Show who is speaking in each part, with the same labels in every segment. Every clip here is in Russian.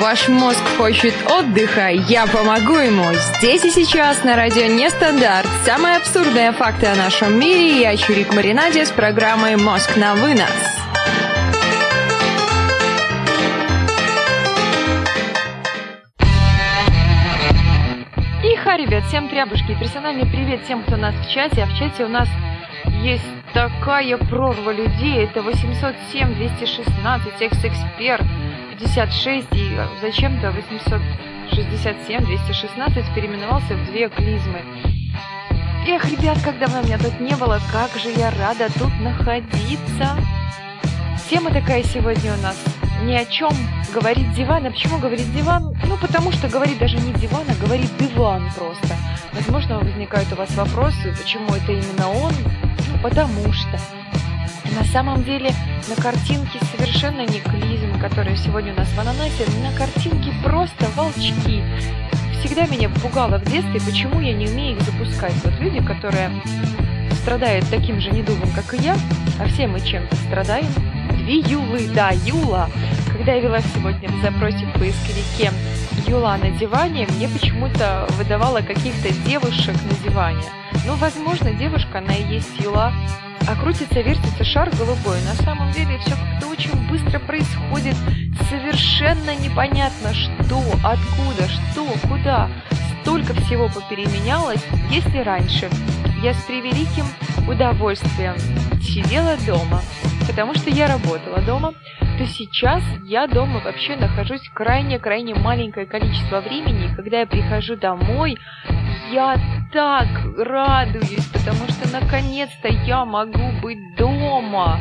Speaker 1: Ваш мозг хочет отдыха, я помогу ему. Здесь и сейчас на радио Нестандарт. Самые абсурдные факты о нашем мире. Я Чурик Маринаде с программой «Мозг на вынос». Иха, ребят, всем тряпушки. Персональный привет всем, кто нас в чате. А в чате у нас есть такая прорва людей. Это 807, 216, экс-эксперт, 56 и зачем-то 867, 216 переименовался в две клизмы. Эх, ребят, как давно меня тут не было, как же я рада тут находиться. Тема такая сегодня у нас. Ни о чем говорит диван. А почему говорит диван? Ну, потому что говорит даже не диван, а говорит диван просто. Возможно, возникают у вас вопросы, почему это именно он. Ну, потому что на самом деле на картинке совершенно не клизм, который сегодня у нас в ананасе, на картинке просто волчки. Всегда меня пугало в детстве, почему я не умею их запускать. Вот люди, которые страдают таким же недугом, как и я, а все мы чем-то страдаем. Две Юлы, да, Юла. Когда я вела сегодня в запросе в поисковике Юла на диване, мне почему-то выдавало каких-то девушек на диване. Ну, возможно, девушка, она и есть Юла, а крутится, вертится шар голубой. На самом деле все как-то очень быстро происходит, совершенно непонятно что, откуда, что, куда. Столько всего попеременялось, если раньше я с превеликим удовольствием сидела дома, потому что я работала дома, то сейчас я дома вообще нахожусь крайне-крайне маленькое количество времени, и когда я прихожу домой, я так радуюсь, потому что наконец-то я могу быть дома.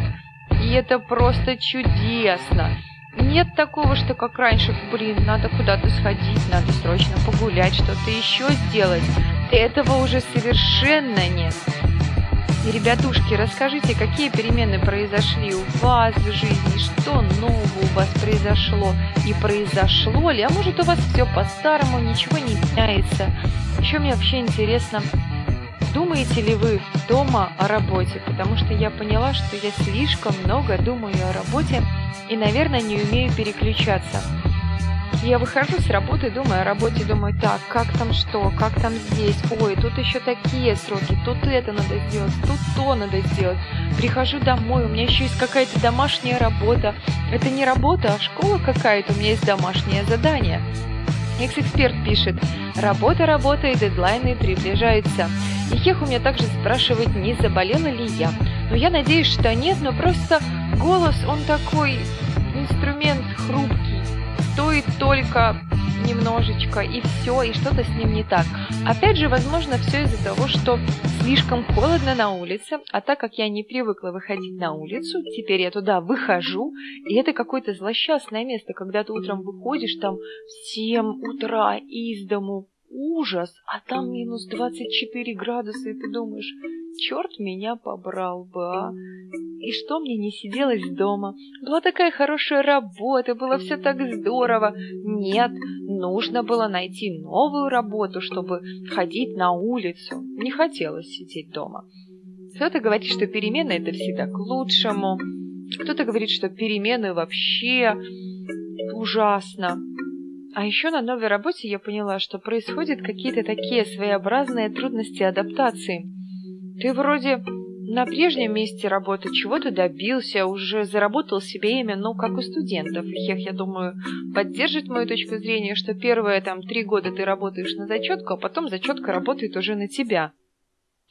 Speaker 1: И это просто чудесно. Нет такого, что как раньше, блин, надо куда-то сходить, надо срочно погулять, что-то еще сделать. Этого уже совершенно нет. Ребятушки, расскажите, какие перемены произошли у вас в жизни, что нового у вас произошло? И произошло ли, а может у вас все по-старому, ничего не меняется. Еще мне вообще интересно, думаете ли вы дома о работе, потому что я поняла, что я слишком много думаю о работе и, наверное, не умею переключаться. Я выхожу с работы, думаю о работе, думаю, так, как там что, как там здесь, ой, тут еще такие сроки, тут это надо сделать, тут то надо сделать. Прихожу домой, у меня еще есть какая-то домашняя работа. Это не работа, а школа какая-то, у меня есть домашнее задание. Экс-эксперт пишет, работа, работа и дедлайны приближаются. И Хех у меня также спрашивает, не заболела ли я. Но я надеюсь, что нет, но просто голос, он такой инструмент хрупкий стоит только немножечко, и все, и что-то с ним не так. Опять же, возможно, все из-за того, что слишком холодно на улице, а так как я не привыкла выходить на улицу, теперь я туда выхожу, и это какое-то злосчастное место, когда ты утром выходишь там в 7 утра из дому, ужас, а там минус 24 градуса, и ты думаешь, черт меня побрал бы, а? И что мне не сиделось дома? Была такая хорошая работа, было все так здорово. Нет, нужно было найти новую работу, чтобы ходить на улицу. Не хотелось сидеть дома. Кто-то говорит, что перемены это всегда к лучшему. Кто-то говорит, что перемены вообще ужасно. А еще на новой работе я поняла, что происходят какие-то такие своеобразные трудности адаптации. Ты вроде на прежнем месте работы чего-то добился, уже заработал себе имя, ну, как у студентов. Их, я думаю, поддержит мою точку зрения, что первые там три года ты работаешь на зачетку, а потом зачетка работает уже на тебя.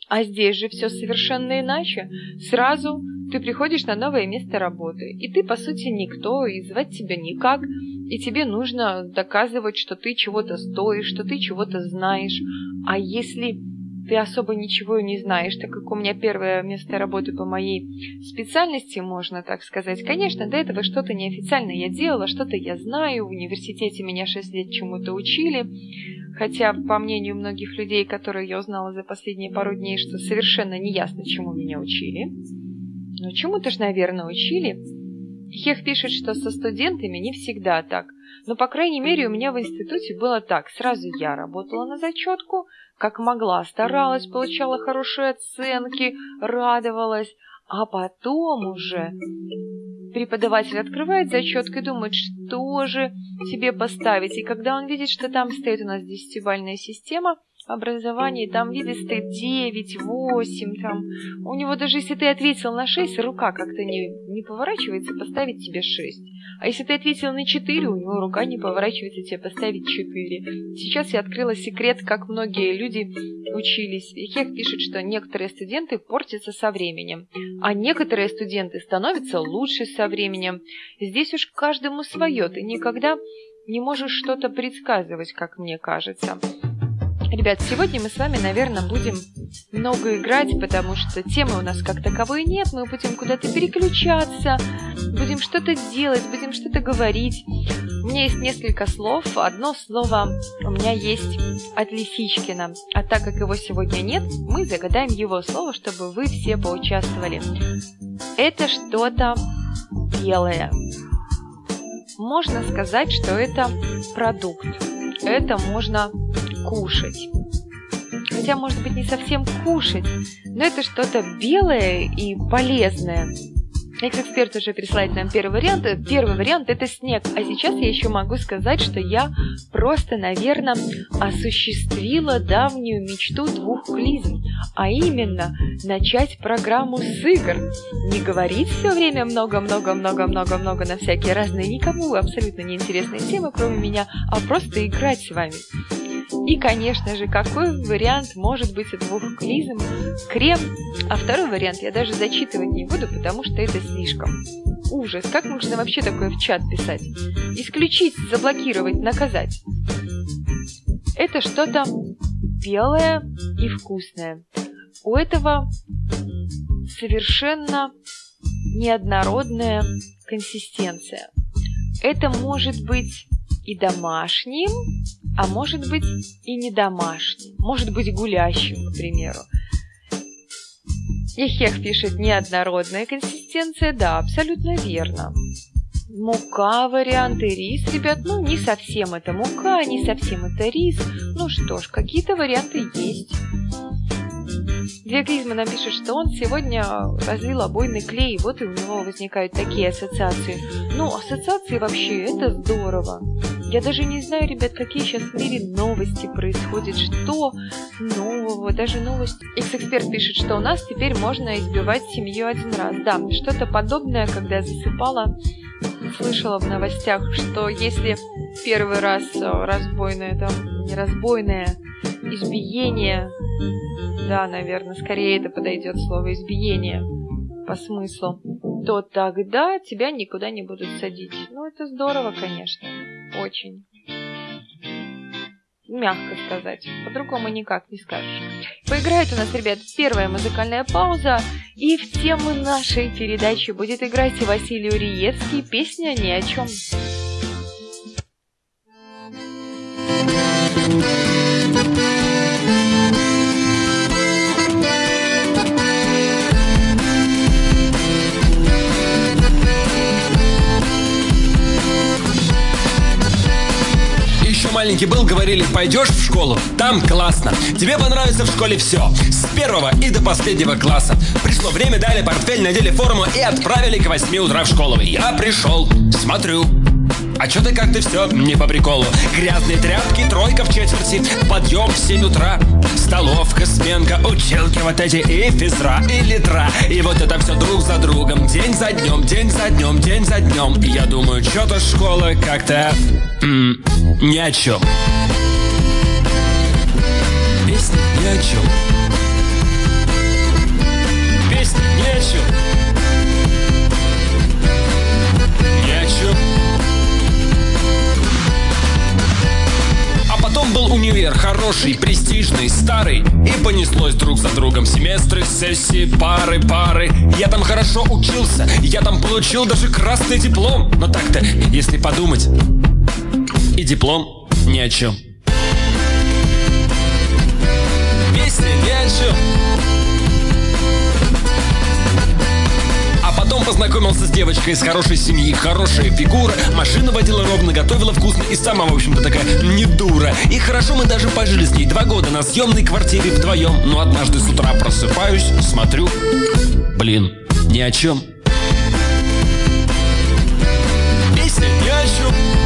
Speaker 1: А здесь же все совершенно иначе. Сразу ты приходишь на новое место работы, и ты, по сути, никто, и звать тебя никак, и тебе нужно доказывать, что ты чего-то стоишь, что ты чего-то знаешь. А если ты особо ничего не знаешь, так как у меня первое место работы по моей специальности, можно так сказать. Конечно, до этого что-то неофициально я делала, что-то я знаю, в университете меня шесть лет чему-то учили, хотя, по мнению многих людей, которые я узнала за последние пару дней, что совершенно неясно, чему меня учили. Но чему-то же, наверное, учили. Хех пишет, что со студентами не всегда так. Но, по крайней мере, у меня в институте было так. Сразу я работала на зачетку, как могла, старалась, получала хорошие оценки, радовалась. А потом уже преподаватель открывает зачетку и думает, что же себе поставить. И когда он видит, что там стоит у нас десятибальная система, образовании, там виды стоит 9, 8, там. У него даже если ты ответил на 6, рука как-то не, не поворачивается поставить тебе 6. А если ты ответил на 4, у него рука не поворачивается тебе поставить 4. Сейчас я открыла секрет, как многие люди учились. Хех пишет, что некоторые студенты портятся со временем, а некоторые студенты становятся лучше со временем. Здесь уж каждому свое, ты никогда не можешь что-то предсказывать, как мне кажется. Ребят, сегодня мы с вами, наверное, будем много играть, потому что темы у нас как таковой нет. Мы будем куда-то переключаться, будем что-то делать, будем что-то говорить. У меня есть несколько слов. Одно слово у меня есть от Лисичкина. А так как его сегодня нет, мы загадаем его слово, чтобы вы все поучаствовали. Это что-то белое. Можно сказать, что это продукт. Это можно кушать. Хотя, может быть, не совсем кушать, но это что-то белое и полезное. Экс-эксперт уже присылает нам первый вариант. Первый вариант – это снег. А сейчас я еще могу сказать, что я просто, наверное, осуществила давнюю мечту двух клизм. А именно, начать программу с игр. Не говорить все время много-много-много-много-много на всякие разные, никому абсолютно неинтересные темы, кроме меня, а просто играть с вами. И, конечно же, какой вариант может быть от клизм? Крем. А второй вариант я даже зачитывать не буду, потому что это слишком. Ужас, как можно вообще такое в чат писать? Исключить, заблокировать, наказать. Это что-то белое и вкусное. У этого совершенно неоднородная консистенция. Это может быть и домашним, а может быть и не домашним, может быть гулящим, к примеру. Ехех пишет неоднородная консистенция, да, абсолютно верно. Мука, варианты, рис, ребят, ну не совсем это мука, не совсем это рис. Ну что ж, какие-то варианты есть. Для Глизмана пишет, что он сегодня разлил обойный клей, вот и у него возникают такие ассоциации. Ну, ассоциации вообще, это здорово. Я даже не знаю, ребят, какие сейчас в мире новости происходят, что нового, даже новость. X-эксперт пишет, что у нас теперь можно избивать семью один раз. Да, что-то подобное, когда я засыпала, слышала в новостях, что если первый раз э, разбойное, там, не разбойное, избиение да, наверное, скорее это подойдет слово избиение по смыслу, то тогда тебя никуда не будут садить. Ну, это здорово, конечно. Очень. Мягко сказать. По-другому никак не скажешь. Поиграет у нас, ребят, первая музыкальная пауза. И в тему нашей передачи будет играть Василий Уриевский. Песня ни о чем.
Speaker 2: Маленький был, говорили, пойдешь в школу, там классно. Тебе понравится в школе все, с первого и до последнего класса. Пришло время, дали портфель, надели форму и отправили к 8 утра в школу. Я пришел, смотрю, а чё ты как-то все не по приколу? Грязные тряпки, тройка в четверти, подъем в 7 утра, столовка, сменка, училки вот эти и физра, и литра. И вот это все друг за другом, день за днем, день за днем, день за днем. И я думаю, что-то школа как-то м- ни о чем. Песня ни о чем. Хороший, престижный, старый И понеслось друг за другом семестры, сессии, пары, пары Я там хорошо учился, я там получил даже красный диплом Но так-то, если подумать, и диплом ни о чем. Песня ни о чем. познакомился с девочкой из хорошей семьи, хорошая фигура, машина водила ровно, готовила вкусно и сама, в общем-то, такая не дура. И хорошо мы даже пожили с ней два года на съемной квартире вдвоем, но однажды с утра просыпаюсь, смотрю, блин, ни о чем. Песня ни о чем.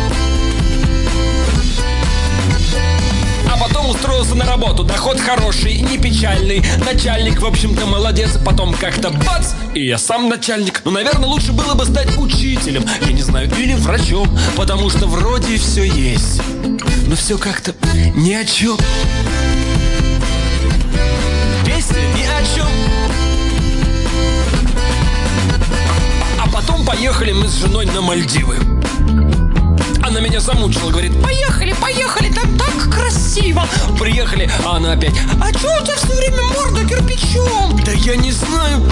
Speaker 2: Доход хороший, не печальный. Начальник, в общем-то, молодец. Потом как-то бац, и я сам начальник. Ну, наверное, лучше было бы стать учителем. Я не знаю, или врачом. Потому что вроде все есть. Но все как-то ни о чем. Песня ни о чем. А потом поехали мы с женой на Мальдивы. Она меня замучила, говорит, поехали, поехали, там так красиво. Приехали, а она опять, а чё у тебя все время морда кирпичом? Да я не знаю,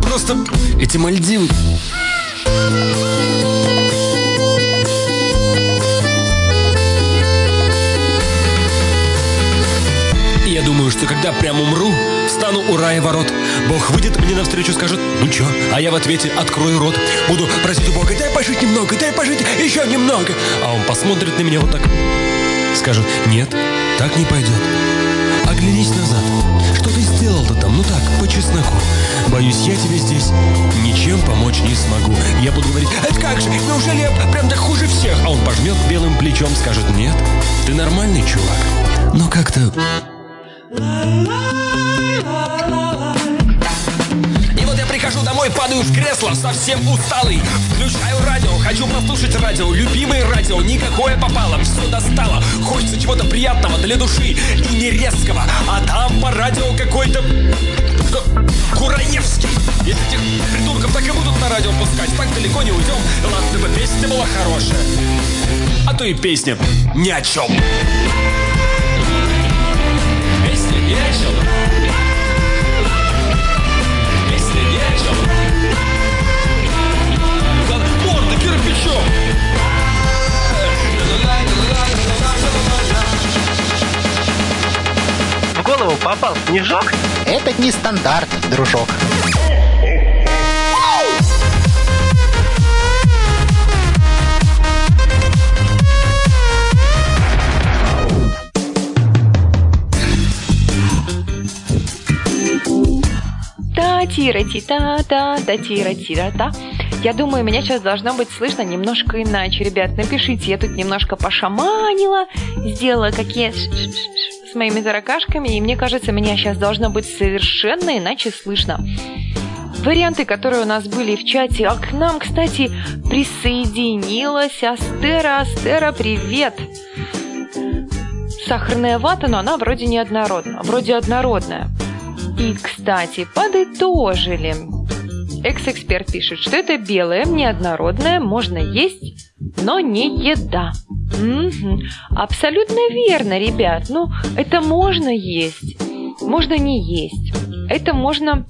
Speaker 2: просто эти Мальдивы. Думаю, что когда прям умру, стану у рая ворот. Бог выйдет мне навстречу, скажет, ну чё? А я в ответе открою рот. Буду просить у Бога, дай пожить немного, дай пожить еще немного. А он посмотрит на меня вот так. Скажет, нет, так не пойдет. Оглянись назад. Что ты сделал-то там? Ну так, по чесноку. Боюсь, я тебе здесь ничем помочь не смогу. Я буду говорить, это как же, неужели я прям так хуже всех? А он пожмет белым плечом, скажет, нет, ты нормальный чувак. Но как-то и вот я прихожу домой, падаю в кресло, совсем усталый. Включаю радио, хочу послушать радио, любимое радио, никакое попало, все достало. Хочется чего-то приятного для души и не резкого. А там по радио какой-то... Кураевский. Если этих придурков так и будут на радио пускать, так далеко не уйдем. Ладно бы песня была хорошая. А то и песня ни о чем.
Speaker 3: В голову попал снежок.
Speaker 4: Это не стандарт, дружок.
Speaker 1: Та тира ти та та та тира тира та Я думаю, меня сейчас должно быть слышно немножко иначе. Ребят, напишите, я тут немножко пошаманила, сделала какие с моими таракашками, и мне кажется, меня сейчас должно быть совершенно иначе слышно. Варианты, которые у нас были в чате. А к нам, кстати, присоединилась Астера. Астера, привет! Сахарная вата, но она вроде не однородная. Вроде однородная. И, кстати, подытожили. Экс-эксперт пишет, что это белое, неоднородное, можно есть, но не еда. Мгм. Абсолютно верно, ребят. Ну, это можно есть, можно не есть. Это можно...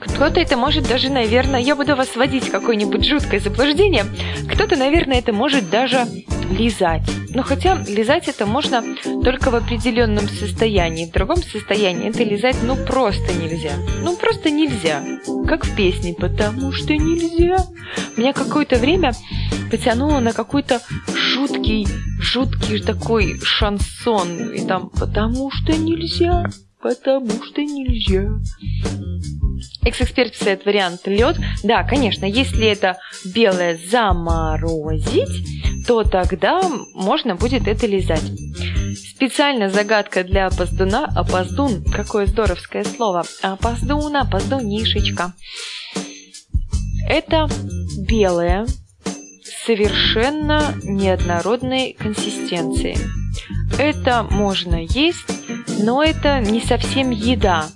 Speaker 1: Кто-то это может даже, наверное, я буду вас вводить в какое-нибудь жуткое заблуждение. Кто-то, наверное, это может даже лизать. Но хотя лизать это можно только в определенном состоянии. В другом состоянии это лизать ну просто нельзя. Ну просто нельзя. Как в песне «Потому что нельзя». Меня какое-то время потянуло на какой-то жуткий, жуткий такой шансон. И там «Потому что нельзя». Потому что нельзя. Экс-эксперт писает вариант лед. Да, конечно, если это белое заморозить, то тогда можно будет это лизать. Специально загадка для опоздуна. Опоздун, какое здоровское слово. Опоздун, опоздунишечка. Это белое, совершенно неоднородной консистенции. Это можно есть, но это не совсем еда.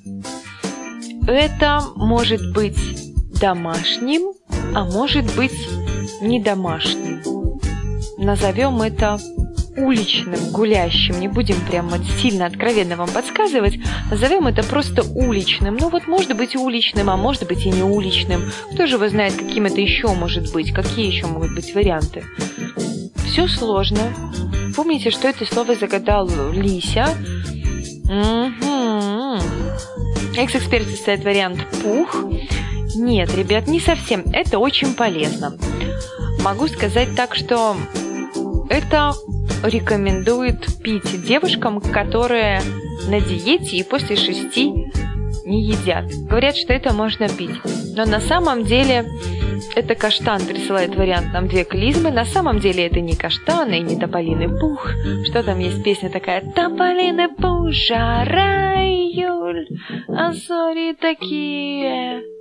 Speaker 1: Это может быть домашним, а может быть не домашним. Назовем это уличным, гулящим. Не будем прям вот сильно откровенно вам подсказывать. Назовем это просто уличным. Ну вот может быть уличным, а может быть и не уличным. Кто же его знает, каким это еще может быть? Какие еще могут быть варианты? Все сложно. Помните, что это слово загадал Лися? Угу. Экс-эксперт составит вариант пух. Нет, ребят, не совсем. Это очень полезно. Могу сказать так, что это рекомендует пить девушкам, которые на диете и после шести не едят. Говорят, что это можно пить. Но на самом деле Это каштан присылает вариант нам две клизмы. На самом деле это не каштан и не тополиный пух. Что там есть песня такая? Тополиный пух, жара, июль, а зори такие.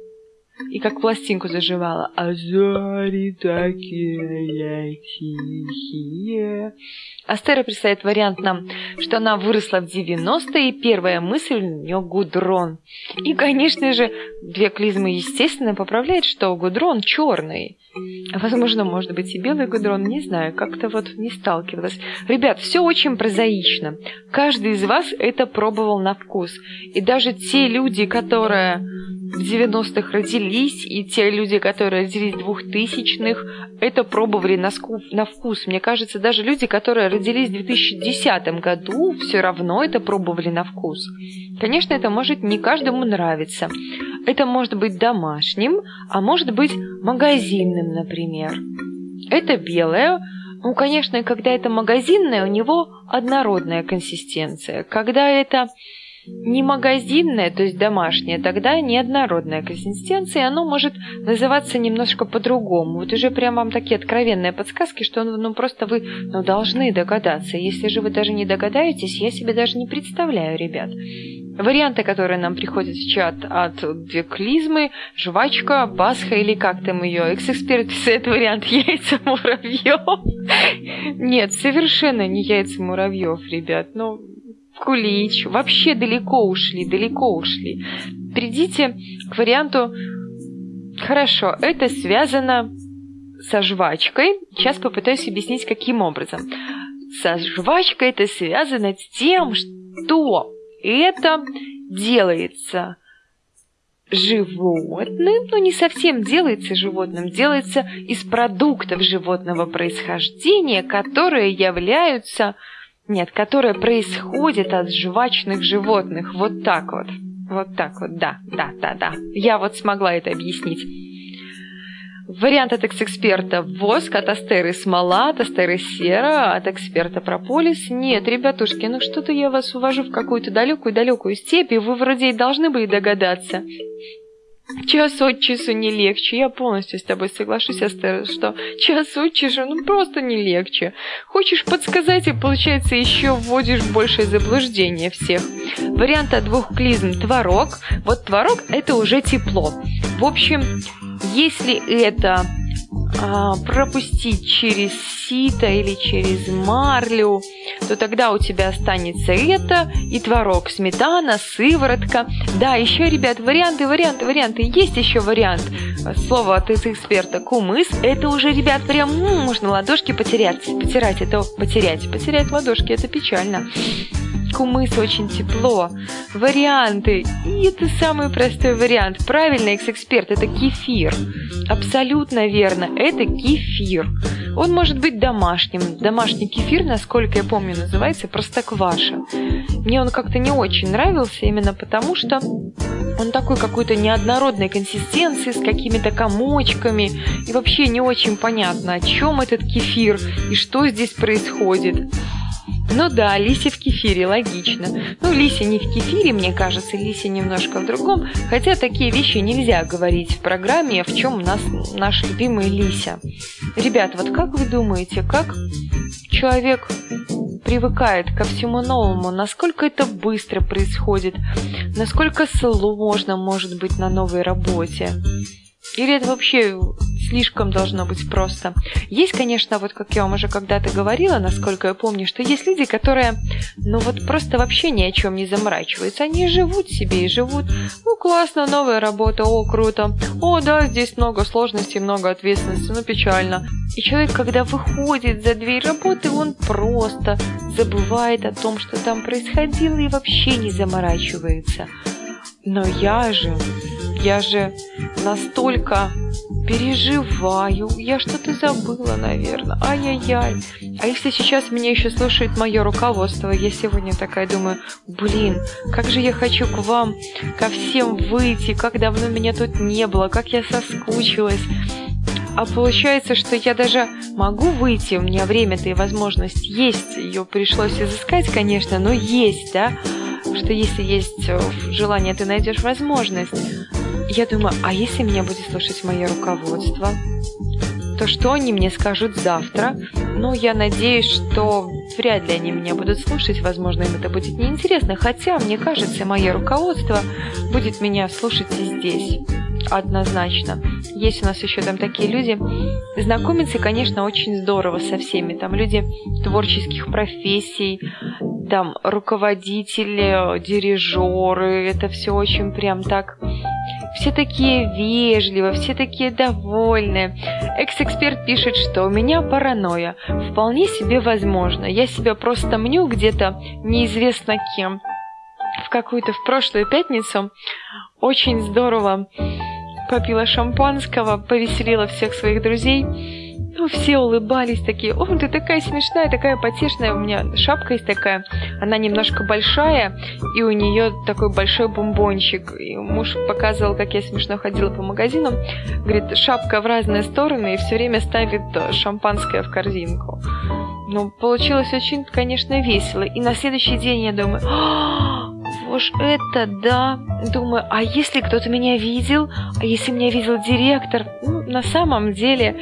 Speaker 1: И как пластинку заживала. А зори такие тихие. Астера представляет вариант нам, что она выросла в 90-е, и первая мысль у нее гудрон. И, конечно же, две клизмы, естественно, поправляет, что гудрон черный. Возможно, может быть и белый гудрон, не знаю, как-то вот не сталкивалась. Ребят, все очень прозаично. Каждый из вас это пробовал на вкус. И даже те люди, которые в 90-х родились, и те люди, которые родились в 2000-х, это пробовали на, на вкус. Мне кажется, даже люди, которые родились в 2010 году, все равно это пробовали на вкус. Конечно, это может не каждому нравиться. Это может быть домашним, а может быть магазинным, например. Это белое, ну, конечно, когда это магазинное, у него однородная консистенция. Когда это не магазинное, то есть домашнее, тогда неоднородная консистенция, и оно может называться немножко по-другому. Вот уже прям вам такие откровенные подсказки, что ну, просто вы ну, должны догадаться. Если же вы даже не догадаетесь, я себе даже не представляю, ребят. Варианты, которые нам приходят в чат от две клизмы, жвачка, пасха или как там ее, экс-эксперт писает вариант яйца муравьев. Нет, совершенно не яйца муравьев, ребят. Ну, Кулич, вообще далеко ушли, далеко ушли. Придите к варианту «Хорошо, это связано со жвачкой». Сейчас попытаюсь объяснить, каким образом. Со жвачкой это связано с тем, что это делается животным, но не совсем делается животным, делается из продуктов животного происхождения, которые являются нет, которое происходит от жвачных животных. Вот так вот. Вот так вот, да, да, да, да. Я вот смогла это объяснить. Вариант от эксперта воск, от астеры смола, от астеры сера, от эксперта прополис. Нет, ребятушки, ну что-то я вас увожу в какую-то далекую-далекую степь, и вы вроде и должны были догадаться. Час от часу не легче. Я полностью с тобой соглашусь, Астер, что час от часу ну просто не легче. Хочешь подсказать, и получается еще вводишь большее заблуждение всех. Вариант от двух клизм творог. Вот творог это уже тепло. В общем, если это пропустить через сито или через марлю, то тогда у тебя останется это и творог, сметана, сыворотка. Да, еще, ребят, варианты, варианты, варианты. Есть еще вариант. Слово от эксперта кумыс. Это уже, ребят, прям ну, можно ладошки потерять. Потирать это потерять. Потерять ладошки это печально кумыс очень тепло. Варианты. И это самый простой вариант. Правильно, экс-эксперт, это кефир. Абсолютно верно, это кефир. Он может быть домашним. Домашний кефир, насколько я помню, называется простокваша. Мне он как-то не очень нравился, именно потому что он такой какой-то неоднородной консистенции, с какими-то комочками. И вообще не очень понятно, о чем этот кефир и что здесь происходит. Ну да, Лися в кефире, логично. Ну, Лися не в кефире, мне кажется, Лися немножко в другом. Хотя такие вещи нельзя говорить в программе, в чем у нас наш любимый Лися. Ребят, вот как вы думаете, как человек привыкает ко всему новому, насколько это быстро происходит, насколько сложно может быть на новой работе? Или это вообще слишком должно быть просто? Есть, конечно, вот как я вам уже когда-то говорила, насколько я помню, что есть люди, которые, ну вот просто вообще ни о чем не заморачиваются. Они живут себе и живут. Ну, классно, новая работа, о, круто. О, да, здесь много сложностей, много ответственности, ну, печально. И человек, когда выходит за дверь работы, он просто забывает о том, что там происходило и вообще не заморачивается. Но я же, я же настолько переживаю. Я что-то забыла, наверное. Ай-яй-яй. А если сейчас меня еще слушает мое руководство, я сегодня такая думаю, блин, как же я хочу к вам, ко всем выйти, как давно меня тут не было, как я соскучилась. А получается, что я даже могу выйти, у меня время-то и возможность есть. Ее пришлось изыскать, конечно, но есть, да? Что если есть э, желание, ты найдешь возможность. я думаю, а если меня будет слушать мое руководство, то что они мне скажут завтра? Ну, я надеюсь, что вряд ли они меня будут слушать, возможно, им это будет неинтересно, хотя, мне кажется, мое руководство будет меня слушать и здесь. Однозначно. Есть у нас еще там такие люди. Знакомиться, конечно, очень здорово со всеми. Там люди творческих профессий, там руководители, дирижеры. Это все очень прям так все такие вежливые, все такие довольные. Экс-эксперт пишет, что у меня паранойя. Вполне себе возможно. Я себя просто мню где-то неизвестно кем. В какую-то в прошлую пятницу очень здорово попила шампанского, повеселила всех своих друзей. Ну, все улыбались такие, о, ты такая смешная, такая потешная, у меня шапка есть такая, она немножко большая, и у нее такой большой бомбончик. И муж показывал, как я смешно ходила по магазинам, говорит, шапка в разные стороны, и все время ставит шампанское в корзинку. Ну, получилось очень, конечно, весело. И на следующий день я думаю, уж это да. Думаю, а если кто-то меня видел? А если меня видел директор? Ну, на самом деле,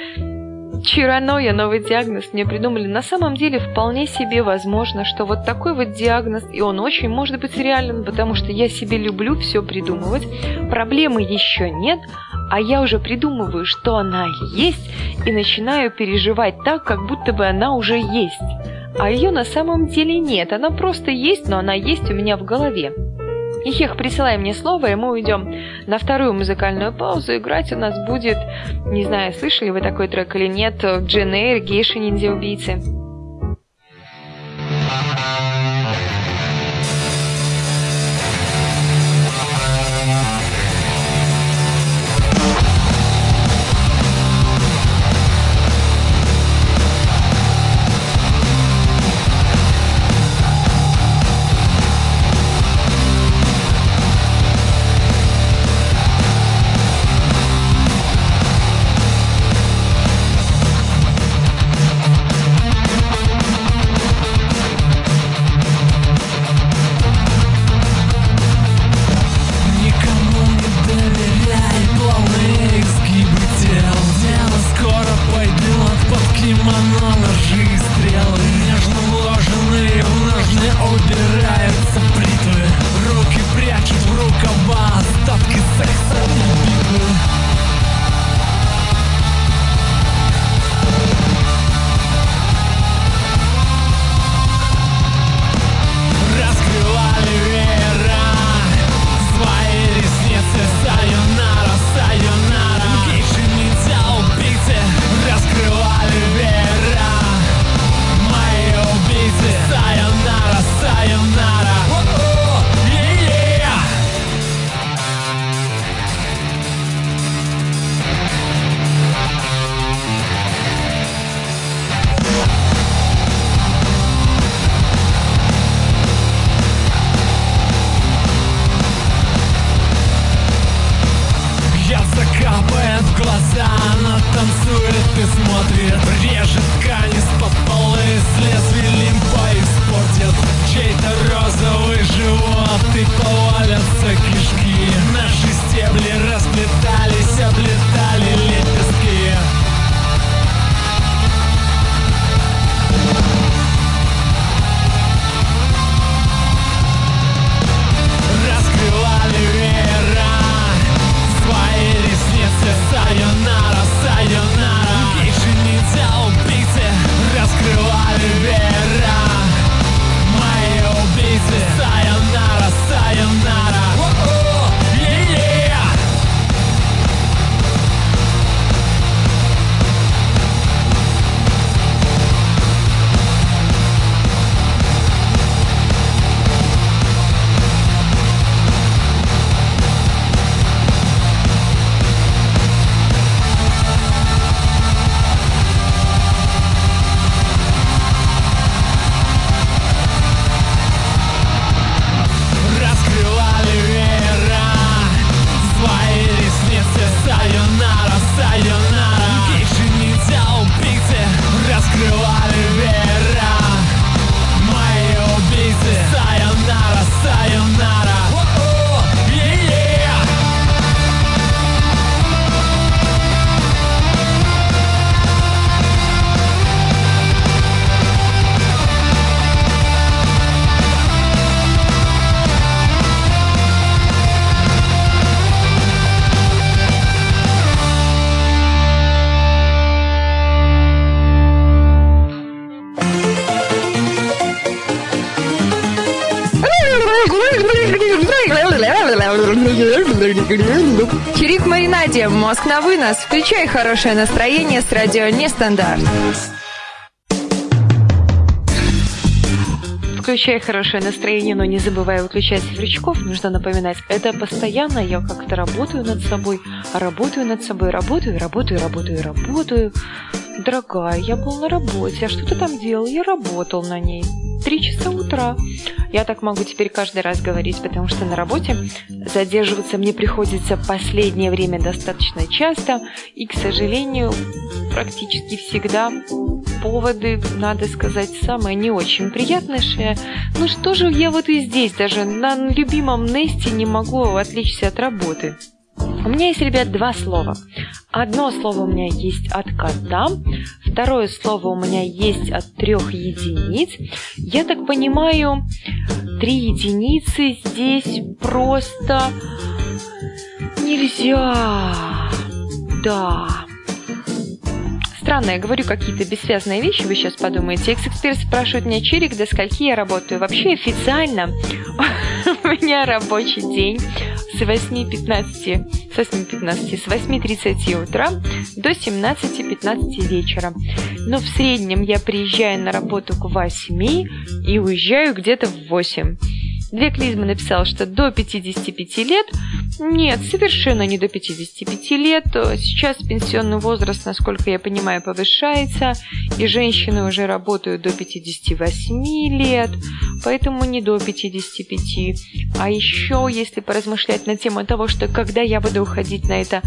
Speaker 1: Чироноя, новый диагноз мне придумали. На самом деле, вполне себе возможно, что вот такой вот диагноз, и он очень может быть реален, потому что я себе люблю все придумывать. Проблемы еще нет, а я уже придумываю, что она есть, и начинаю переживать так, как будто бы она уже есть. А ее на самом деле нет, она просто есть, но она есть у меня в голове. Ихех, присылай мне слово, и мы уйдем на вторую музыкальную паузу. Играть у нас будет, не знаю, слышали вы такой трек или нет, Джен Эйр, Гейши Ниндзя-убийцы. Чирик хорошее настроение с радио Нестандарт. Включай хорошее настроение, но не забывай выключать сверчков. Нужно напоминать, это постоянно я как-то работаю над собой, работаю над собой, работаю, работаю, работаю, работаю. Дорогая, я был на работе, а что ты там делал? Я работал на ней. Три часа утра. Я так могу теперь каждый раз говорить, потому что на работе задерживаться мне приходится последнее время достаточно часто, и, к сожалению, практически всегда поводы, надо сказать, самые не очень приятнейшие. Ну что же я вот и здесь даже на любимом Несте не могу отличиться от работы? У меня есть, ребят, два слова. Одно слово у меня есть от кота, второе слово у меня есть от трех единиц. Я так понимаю, три единицы здесь просто нельзя. Да. Странно, я говорю какие-то бессвязные вещи, вы сейчас подумаете. Экс-эксперт спрашивает меня, Чирик, до скольки я работаю? Вообще официально у меня рабочий день с 8.15, с 8.15, с 8.30 утра до 17.15 вечера. Но в среднем я приезжаю на работу к 8 и уезжаю где-то в 8. Две клизмы написал, что до 55 лет. Нет, совершенно не до 55 лет. Сейчас пенсионный возраст, насколько я понимаю, повышается, и женщины уже работают до 58 лет, поэтому не до 55. А еще, если поразмышлять на тему того, что когда я буду уходить на это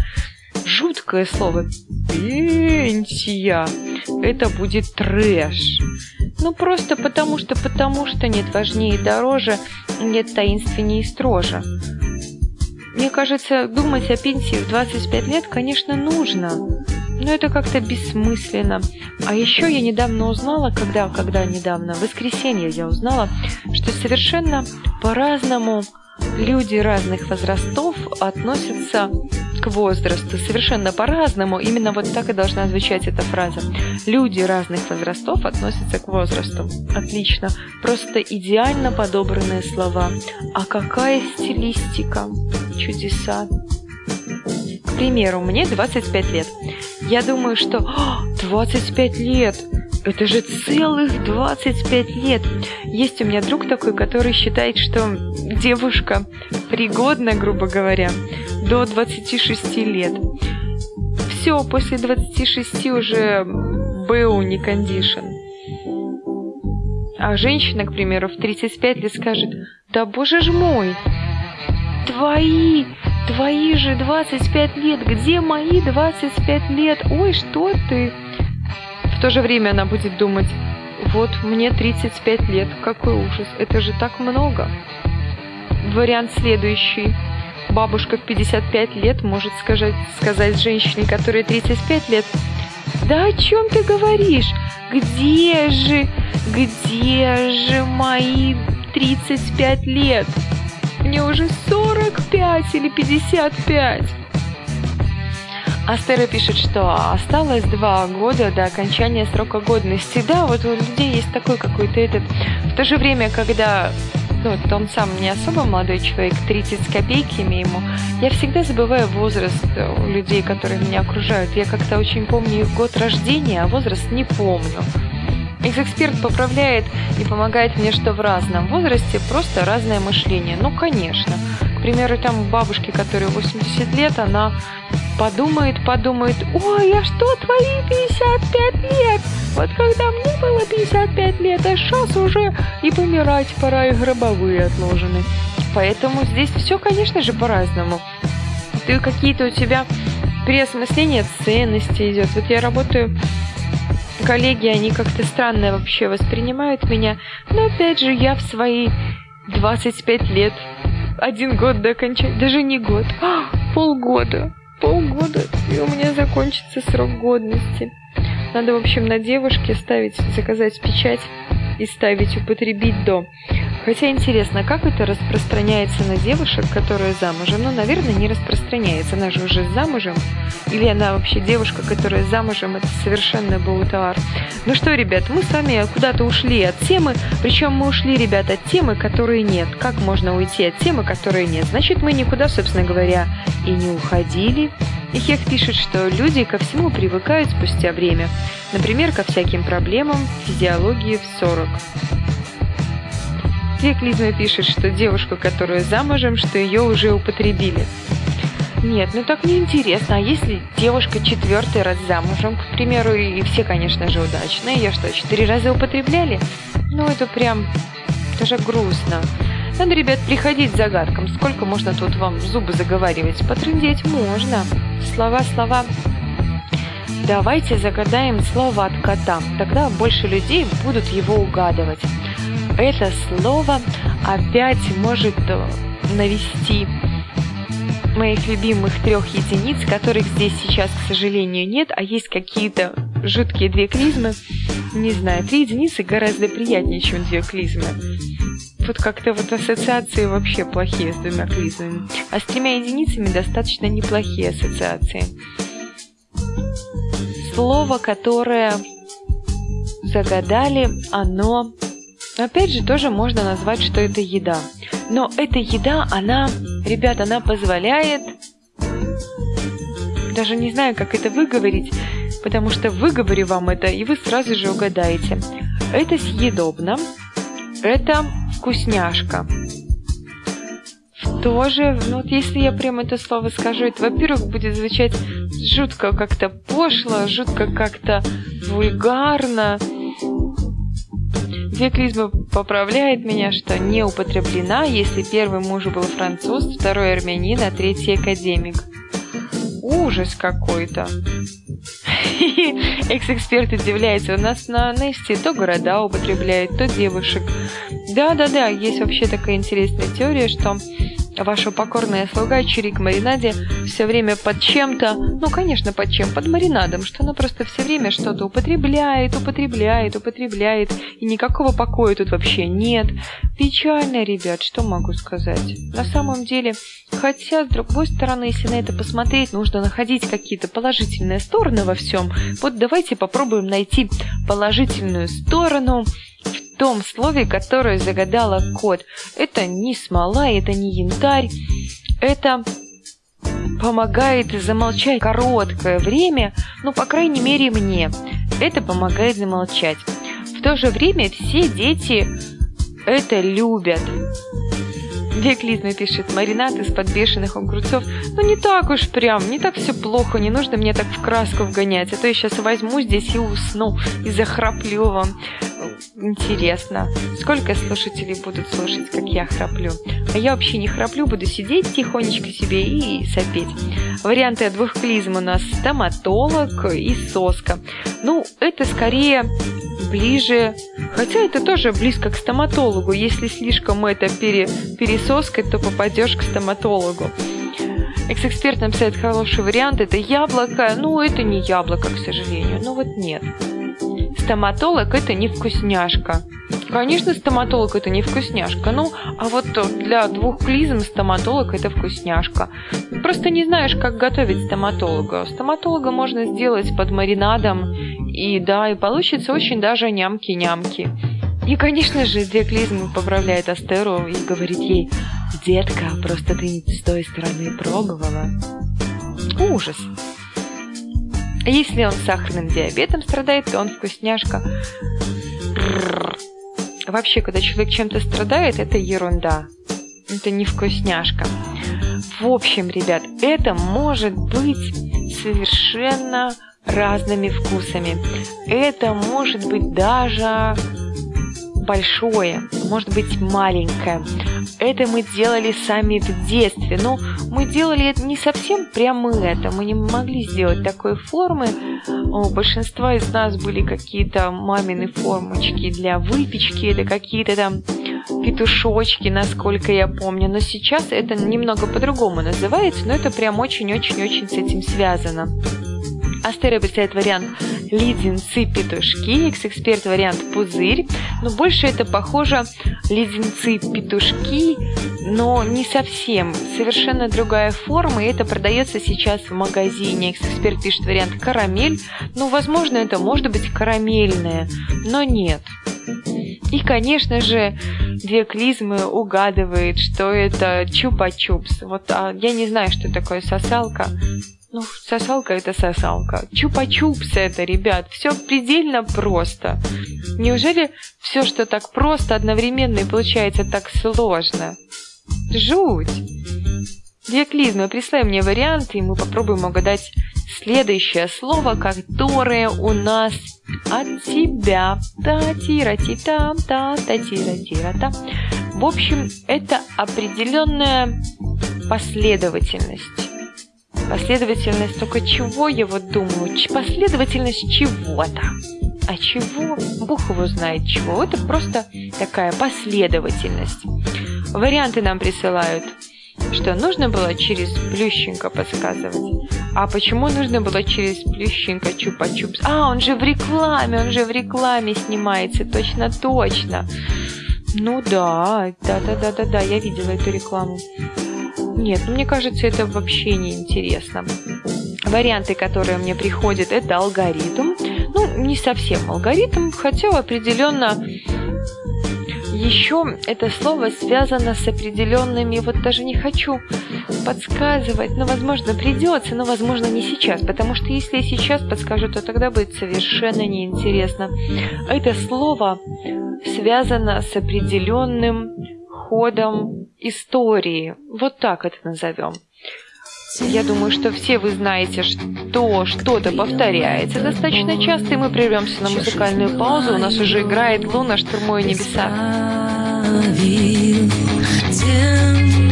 Speaker 1: жуткое слово пенсия, это будет трэш. Ну просто потому что, потому что нет важнее и дороже, нет таинственнее и строже. Мне кажется, думать о пенсии в 25 лет, конечно, нужно. Но это как-то бессмысленно. А еще я недавно узнала, когда, когда недавно, в воскресенье я узнала, что совершенно по-разному люди разных возрастов относятся к возрасту совершенно по-разному. Именно вот так и должна звучать эта фраза. Люди разных возрастов относятся к возрасту. Отлично. Просто идеально подобранные слова. А какая стилистика? Чудеса. К примеру, мне 25 лет. Я думаю, что 25 лет! Это же целых 25 лет. Есть у меня друг такой, который считает, что девушка пригодна, грубо говоря, до 26 лет. Все, после 26 уже БУ не кондишн. А женщина, к примеру, в 35 лет скажет, да боже ж мой, твои, твои же 25 лет, где мои 25 лет? Ой, что ты? В то же время она будет думать, вот мне 35 лет, какой ужас, это же так много. Вариант следующий бабушка в 55 лет может сказать, сказать женщине, которой 35 лет, «Да о чем ты говоришь? Где же, где же мои 35 лет? Мне уже 45 или 55». Астера пишет, что осталось два года до окончания срока годности. Да, вот у людей есть такой какой-то этот... В то же время, когда ну, он сам не особо молодой человек, 30 с копейками ему, я всегда забываю возраст у людей, которые меня окружают. Я как-то очень помню их год рождения, а возраст не помню. Экс-эксперт поправляет и помогает мне, что в разном возрасте просто разное мышление. Ну, конечно. К примеру, там бабушке, которой 80 лет, она подумает, подумает, ой, а что твои 55 лет? Вот когда мне было 55 лет, а сейчас уже и помирать пора, и гробовые отложены. Поэтому здесь все, конечно же, по-разному. Ты какие-то у тебя переосмысление ценностей идет. Вот я работаю коллеги, они как-то странно вообще воспринимают меня. Но опять же, я в свои 25 лет, один год до окончания, даже не год, а, полгода полгода, и у меня закончится срок годности. Надо, в общем, на девушке ставить, заказать печать и ставить употребить до. Хотя интересно, как это распространяется на девушек, которые замужем? Ну, наверное, не распространяется. Она же уже замужем. Или она вообще девушка, которая замужем, это совершенно был товар. Ну что, ребят, мы с вами куда-то ушли от темы, причем мы ушли, ребят, от темы, которые нет. Как можно уйти от темы, которые нет? Значит, мы никуда, собственно говоря, и не уходили. И Хех пишет, что люди ко всему привыкают спустя время. Например, ко всяким проблемам физиологии в 40. Две пишет, что девушка, которая замужем, что ее уже употребили. Нет, ну так неинтересно. А если девушка четвертый раз замужем, к примеру, и все, конечно же, удачные, ее что, четыре раза употребляли? Ну, это прям даже грустно. Надо, ребят, приходить к загадкам. Сколько можно тут вам зубы заговаривать? Потрындеть можно. Слова, слова. Давайте загадаем слово от кота. Тогда больше людей будут его угадывать. Это слово опять может э, навести моих любимых трех единиц, которых здесь сейчас, к сожалению, нет, а есть какие-то жуткие две клизмы. Не знаю, три единицы гораздо приятнее, чем две клизмы. Вот как-то вот ассоциации вообще плохие с двумя клизмами. А с тремя единицами достаточно неплохие ассоциации. Слово, которое загадали, оно... Опять же, тоже можно назвать, что это еда. Но эта еда, она, ребят, она позволяет... Даже не знаю, как это выговорить, потому что выговорю вам это, и вы сразу же угадаете. Это съедобно, это вкусняшка. Тоже, ну вот если я прям это слово скажу, это, во-первых, будет звучать жутко как-то пошло, жутко как-то вульгарно, Диаклизма поправляет меня, что не употреблена, если первый муж был француз, второй армянин, а третий академик. Ужас какой-то. Экс-эксперт удивляется, у нас на Несте то города употребляют, то девушек. Да-да-да, есть вообще такая интересная теория, что Ваша покорная слуга Чирик Маринаде все время под чем-то, ну, конечно, под чем, под маринадом, что она просто все время что-то употребляет, употребляет, употребляет, и никакого покоя тут вообще нет. Печально, ребят, что могу сказать. На самом деле, хотя, с другой стороны, если на это посмотреть, нужно находить какие-то положительные стороны во всем. Вот давайте попробуем найти положительную сторону в том слове, которое загадала кот. Это не смола, это не янтарь, это помогает замолчать короткое время, ну, по крайней мере, мне. Это помогает замолчать. В то же время все дети это любят. Век Лизма пишет, маринад из подбешенных огурцов. Ну, не так уж прям, не так все плохо, не нужно мне так в краску вгонять. А то я сейчас возьму здесь и усну, и захраплю вам. Интересно, сколько слушателей будут слушать, как я храплю? А я вообще не храплю, буду сидеть тихонечко себе и сопеть. Варианты двух клизм у нас стоматолог и соска. Ну, это скорее ближе, хотя это тоже близко к стоматологу. Если слишком это пере, пересоскать, то попадешь к стоматологу. Экс-эксперт написает хороший вариант, это яблоко. Ну, это не яблоко, к сожалению. Ну вот нет. Стоматолог это не вкусняшка. Конечно, стоматолог это не вкусняшка. Ну, а вот для двух клизм стоматолог это вкусняшка. Просто не знаешь, как готовить стоматолога. Стоматолога можно сделать под маринадом, и да, и получится очень даже нямки-нямки. И, конечно же, Диоклизм поправляет Астеру и говорит ей, «Детка, просто ты с той стороны пробовала». Ужас. А если он сахарным диабетом страдает, то он вкусняшка. Вообще, когда человек чем-то страдает, это ерунда. Это не вкусняшка. В общем, ребят, это может быть совершенно разными вкусами. Это может быть даже большое, может быть маленькое. Это мы делали сами в детстве. Но мы делали это не совсем прямо это. Мы не могли сделать такой формы. У большинства из нас были какие-то мамины формочки для выпечки или какие-то там петушочки, насколько я помню. Но сейчас это немного по-другому называется, но это прям очень-очень-очень с этим связано.
Speaker 5: Астера вариант леденцы-петушки, экс-эксперт вариант пузырь. Но больше это похоже леденцы-петушки, но не совсем. Совершенно другая форма, и это продается сейчас в магазине. Экс-эксперт пишет вариант карамель. Ну, возможно, это может быть карамельное, но нет. И, конечно же, две клизмы угадывает, что это чупа-чупс. Вот а, я не знаю, что такое сосалка. Ну, сосалка это сосалка. Чупа-чупс это, ребят. Все предельно просто. Неужели все, что так просто, одновременно и получается так сложно? Жуть! Две клизмы, прислай мне варианты, и мы попробуем угадать следующее слово, которое у нас от тебя. та тира ти там та та тира тира та В общем, это определенная последовательность. Последовательность только чего я вот думаю? Последовательность чего-то. А чего? Бог его знает чего. Это просто такая последовательность. Варианты нам присылают что нужно было через Плющенко подсказывать. А почему нужно было через Плющенко Чупа-Чупс? А, он же в рекламе, он же в рекламе снимается, точно-точно. Ну да, да-да-да-да-да, я видела эту рекламу. Нет, ну мне кажется, это вообще не интересно. Варианты, которые мне приходят, это алгоритм. Ну, не совсем алгоритм, хотя определенно еще это слово связано с определенными, вот даже не хочу подсказывать, но, возможно, придется, но, возможно, не сейчас, потому что если сейчас подскажу, то тогда будет совершенно неинтересно. Это слово связано с определенным ходом истории. Вот так это назовем. Я думаю, что все вы знаете, что что-то повторяется достаточно часто, и мы прервемся на музыкальную паузу. У нас уже играет «Луна, штурмуя небеса». Тем,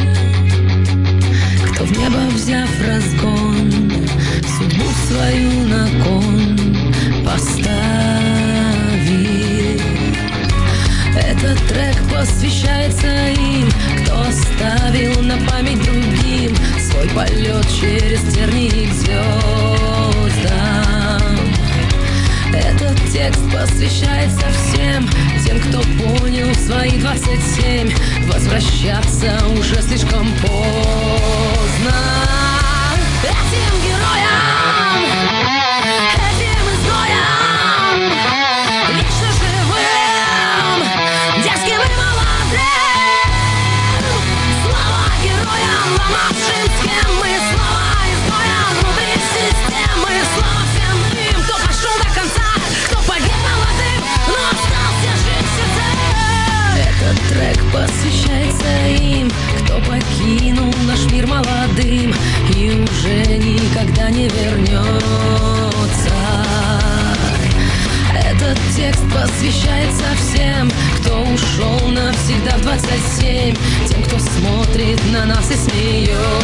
Speaker 5: кто в небо взяв разгон, судьбу свою на кон поставил. Этот трек посвящается им, кто оставил на память другим свой полет через терник к звездам? Этот текст посвящается всем Тем, кто понял свои 27 Возвращаться уже слишком поздно. Этим покинул наш мир молодым и уже никогда не вернется. Этот текст посвящается всем, кто ушел навсегда в 27, тем, кто смотрит на нас и смеется.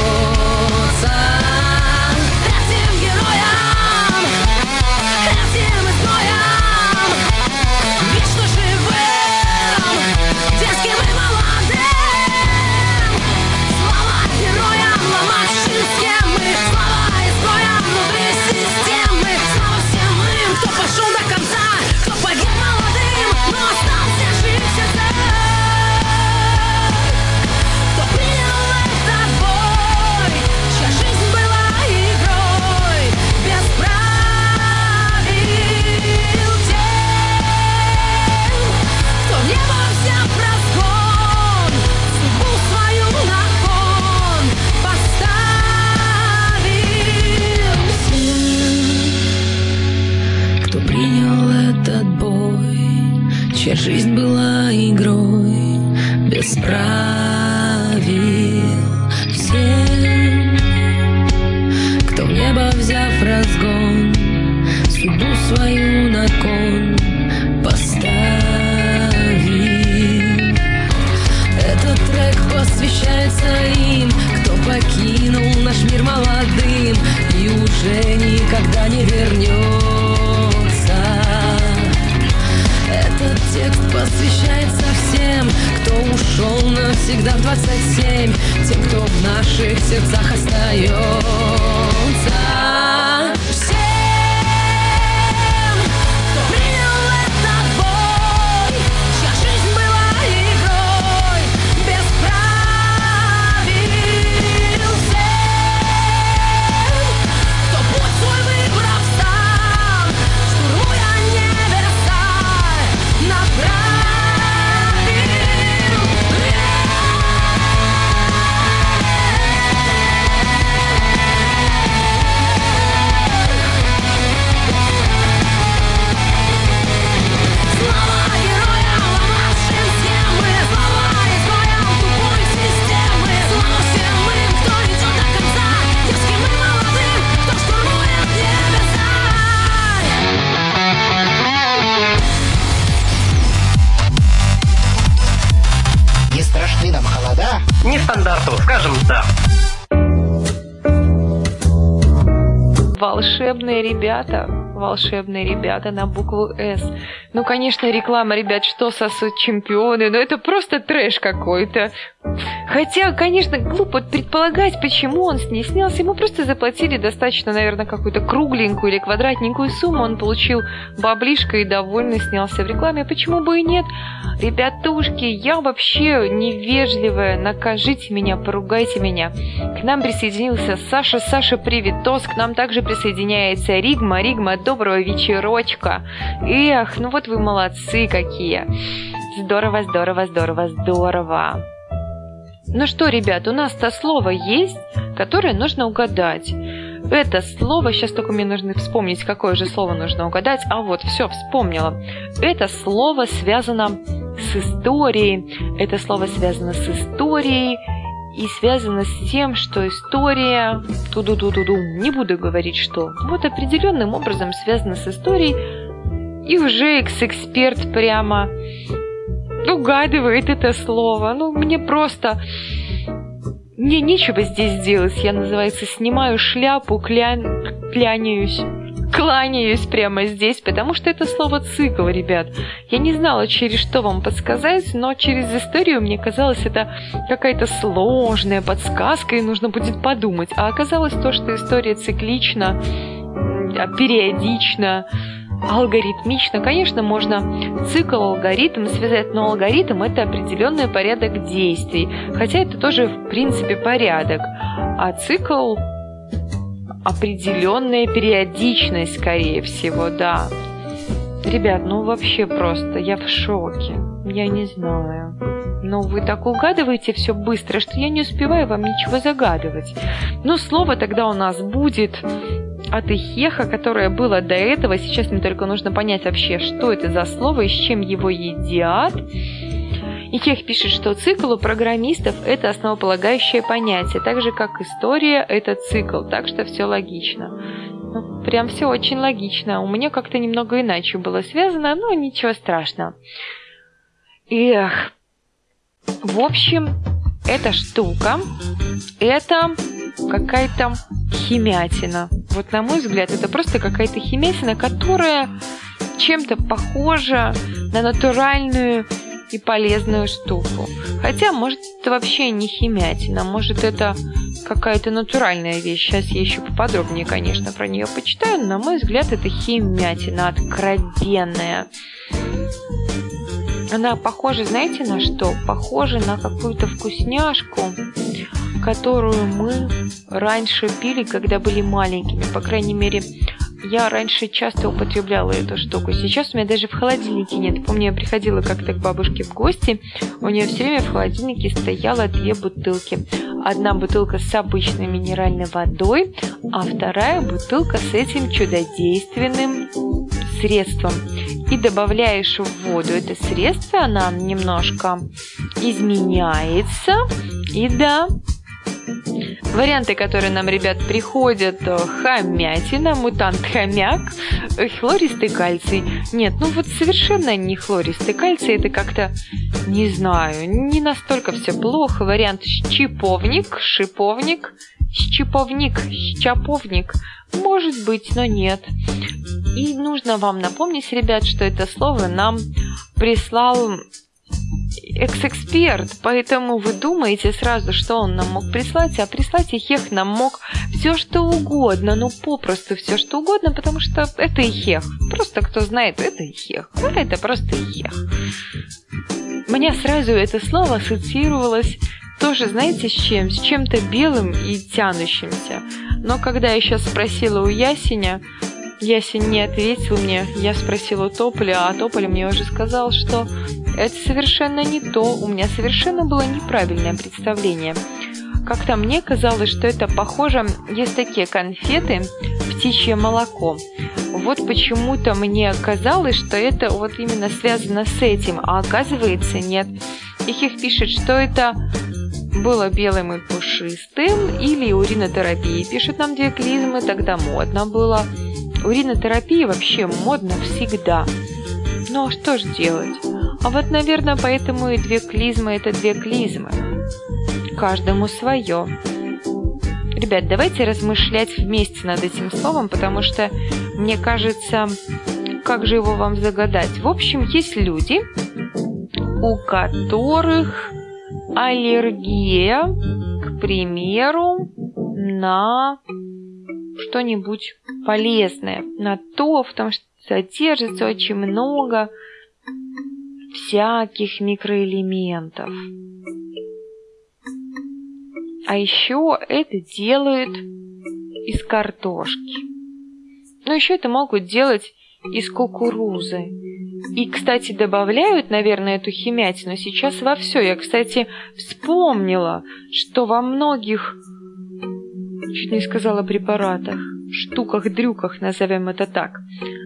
Speaker 1: Волшебные ребята на букву «С». Ну, конечно, реклама, ребят, что сосут чемпионы, но это просто трэш какой-то. Хотя, конечно, глупо предполагать, почему он с снялся. Ему просто заплатили достаточно, наверное, какую-то кругленькую или квадратненькую сумму. Он получил баблишко и довольно снялся в рекламе. Почему бы и нет? Ребятушки, я вообще невежливая. Накажите меня, поругайте меня. К нам присоединился Саша. Саша, привитос. К нам также присоединяется Ригма. Ригма, доброго вечерочка. Эх, ну вот вы молодцы какие. Здорово, здорово, здорово, здорово. Ну что, ребят, у нас-то слово есть, которое нужно угадать. Это слово, сейчас только мне нужно вспомнить, какое же слово нужно угадать. А вот, все, вспомнила. Это слово связано с историей. Это слово связано с историей и связано с тем, что история, туду-ду-ду-ду, не буду говорить что, вот определенным образом связано с историей, и уже экс-эксперт прямо угадывает это слово. Ну, мне просто... Мне нечего здесь делать. Я, называется, снимаю шляпу, кля... кляняюсь кланяюсь прямо здесь, потому что это слово цикл, ребят. Я не знала, через что вам подсказать, но через историю мне казалось, это какая-то сложная подсказка, и нужно будет подумать. А оказалось то, что история циклична, периодична, алгоритмично. Конечно, можно цикл, алгоритм связать, но алгоритм это определенный порядок действий. Хотя это тоже, в принципе, порядок. А цикл определенная периодичность, скорее всего, да. Ребят, ну вообще просто, я в шоке. Я не знаю. Но вы так угадываете все быстро, что я не успеваю вам ничего загадывать. Но слово тогда у нас будет от Ихеха, которое было до этого. Сейчас мне только нужно понять вообще, что это за слово и с чем его едят. Ихех пишет, что цикл у программистов – это основополагающее понятие, так же, как история – это цикл, так что все логично. Ну, прям все очень логично. У меня как-то немного иначе было связано, но ничего страшного. Эх. В общем, эта штука – это какая-то химятина. Вот на мой взгляд, это просто какая-то химятина, которая чем-то похожа на натуральную и полезную штуку. Хотя, может, это вообще не химятина, может, это какая-то натуральная вещь. Сейчас я еще поподробнее, конечно, про нее почитаю, на мой взгляд, это химятина откровенная. Она похожа, знаете, на что? Похожа на какую-то вкусняшку, которую мы раньше пили, когда были маленькими. По крайней мере, я раньше часто употребляла эту штуку. Сейчас у меня даже в холодильнике нет. Помню, я приходила как-то к бабушке в гости. У нее все время в холодильнике стояло две бутылки. Одна бутылка с обычной минеральной водой, а вторая бутылка с этим чудодейственным средством. И добавляешь в воду это средство, она немножко изменяется. И да, Варианты, которые нам, ребят, приходят, э, хомятина, мутант-хомяк, э, хлористый кальций. Нет, ну вот совершенно не хлористый кальций, это как-то, не знаю, не настолько все плохо. Вариант щиповник, шиповник, щиповник, щаповник. Может быть, но нет. И нужно вам напомнить, ребят, что это слово нам прислал экс-эксперт, поэтому вы думаете сразу, что он нам мог прислать, а прислать Ихех нам мог все что угодно, ну попросту все что угодно, потому что это Ихех. Просто кто знает, это Ихех. А это просто Ихех. Мне сразу это слово ассоциировалось тоже, знаете, с чем? С чем-то белым и тянущимся. Но когда я сейчас спросила у Ясеня, Ясень не ответил мне. Я спросила у Тополя, а Тополь мне уже сказал, что это совершенно не то. У меня совершенно было неправильное представление. Как-то мне казалось, что это похоже... Есть такие конфеты «Птичье молоко». Вот почему-то мне казалось, что это вот именно связано с этим, а оказывается нет. Их пишет, что это было белым и пушистым, или уринотерапии. Пишут нам две клизмы, тогда модно было. Уринотерапия вообще модно всегда. Ну а что ж делать? А вот, наверное, поэтому и две клизмы – это две клизмы. каждому свое. Ребят, давайте размышлять вместе над этим словом, потому что, мне кажется, как же его вам загадать? В общем, есть люди, у которых аллергия, к примеру, на что-нибудь полезное, на то, в том, что содержится очень много всяких микроэлементов. А еще это делают из картошки. Но еще это могут делать из кукурузы. И, кстати, добавляют, наверное, эту химятину сейчас во все. Я, кстати, вспомнила, что во многих, чуть не сказала препаратах, штуках-дрюках, назовем это так,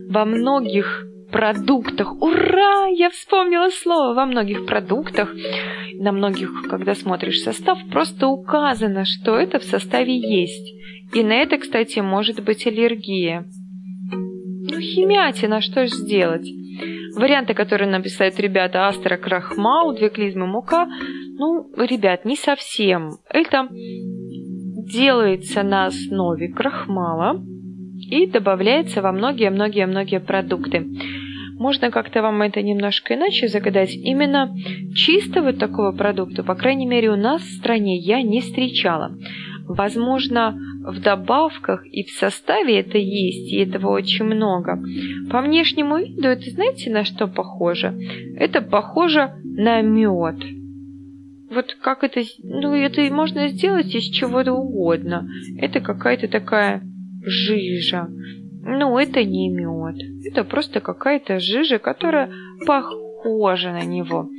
Speaker 1: во многих продуктах. Ура! Я вспомнила слово. Во многих продуктах, на многих, когда смотришь состав, просто указано, что это в составе есть. И на это, кстати, может быть аллергия. Ну, химятина, что ж сделать? Варианты, которые написают ребята, астра, крахмал, две клизмы, мука, ну, ребят, не совсем. Это делается на основе крахмала и добавляется во многие-многие-многие продукты. Можно как-то вам это немножко иначе загадать. Именно чистого такого продукта, по крайней мере, у нас в стране я не встречала. Возможно, в добавках и в составе это есть, и этого очень много. По внешнему виду это знаете на что похоже? Это похоже на мед. Вот как это, ну это можно сделать из чего-то угодно. Это какая-то такая жижа. Ну, это не мед. Это просто какая-то жижа, которая похожа на него.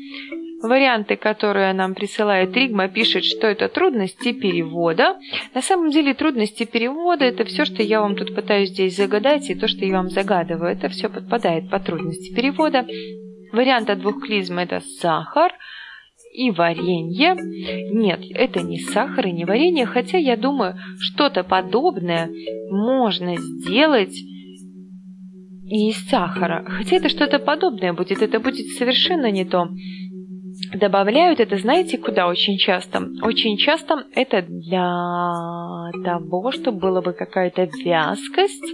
Speaker 1: Варианты, которые нам присылает Ригма, пишет, что это трудности перевода. На самом деле трудности перевода это все, что я вам тут пытаюсь здесь загадать, и то, что я вам загадываю, это все подпадает по трудности перевода. Вариант от двух клизм это сахар и варенье. Нет, это не сахар и не варенье, хотя я думаю, что-то подобное можно сделать и из сахара. Хотя это что-то подобное будет, это будет совершенно не то добавляют это, знаете, куда очень часто? Очень часто это для того, чтобы была бы какая-то вязкость,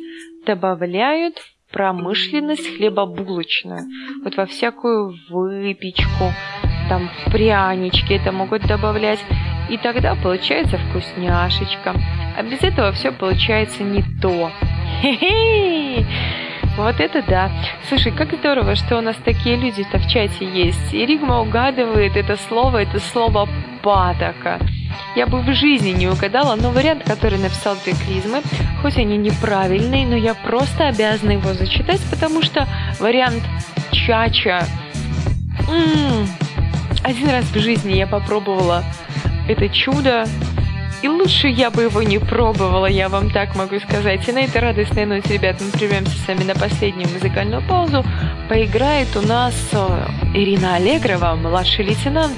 Speaker 1: добавляют в промышленность хлебобулочную. Вот во всякую выпечку, там в прянички это могут добавлять. И тогда получается вкусняшечка. А без этого все получается не то. Хе-хе! Вот это да. Слушай, как здорово, что у нас такие люди-то в чате есть. И Ригма угадывает это слово, это слово «патока». Я бы в жизни не угадала, но вариант, который написал две клизмы, хоть они неправильные, но я просто обязана его зачитать, потому что вариант чача... М-м, один раз в жизни я попробовала это чудо, и лучше я бы его не пробовала, я вам так могу сказать. И на этой радостной ноте, ребят, мы прервемся с вами на последнюю музыкальную паузу. Поиграет у нас э, Ирина Аллегрова, младший лейтенант.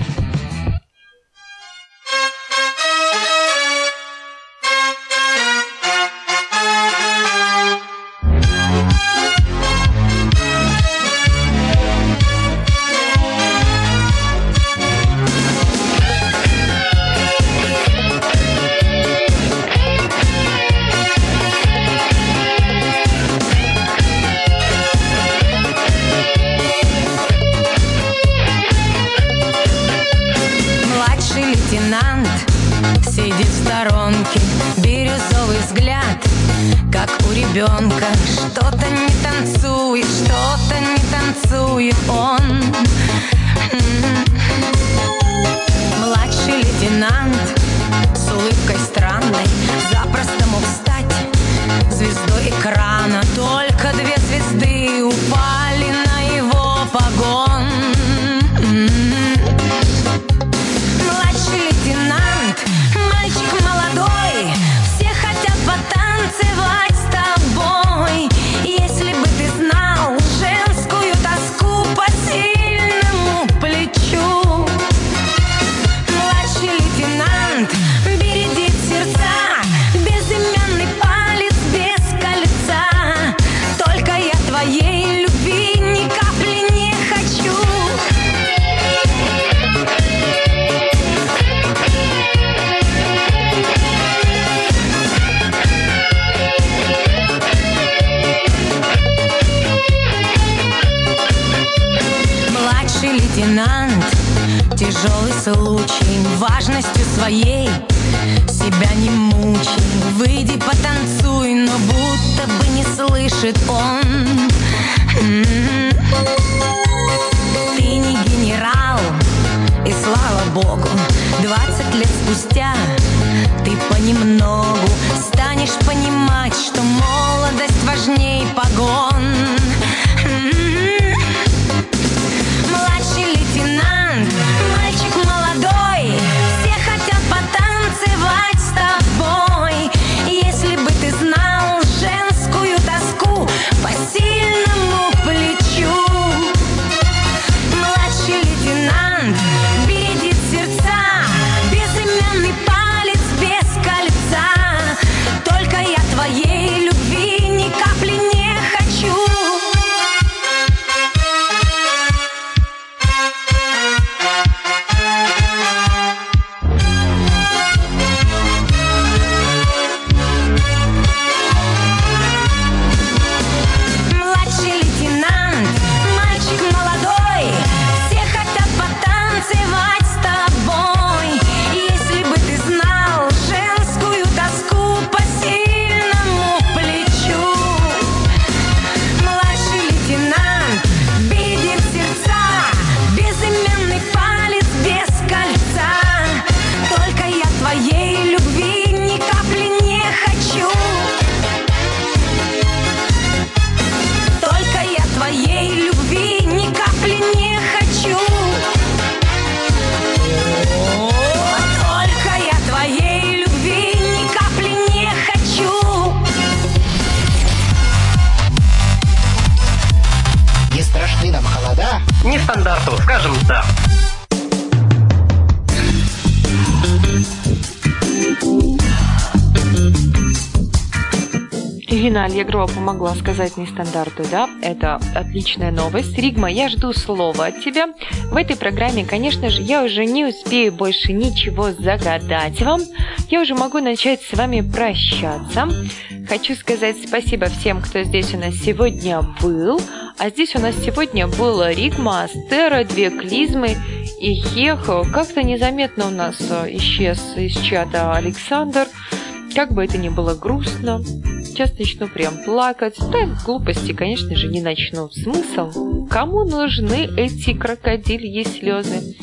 Speaker 5: Мучай, выйди потанцуй, но будто бы не слышит он. М-м-м. Ты не генерал, и слава богу, двадцать лет спустя ты понемногу
Speaker 3: Нестандарту, скажем да.
Speaker 1: Ирина Аллегрова помогла сказать нестандарту, да? Это отличная новость. Ригма, я жду слова от тебя. В этой программе, конечно же, я уже не успею больше ничего загадать вам. Я уже могу начать с вами прощаться. Хочу сказать спасибо всем, кто здесь у нас сегодня был. А здесь у нас сегодня был Ригма, Астера, две клизмы и Хехо. Как-то незаметно у нас э, исчез из чата Александр. Как бы это ни было грустно, сейчас начну прям плакать. Да, глупости, конечно же, не начну. Смысл? Кому нужны эти крокодильи слезы?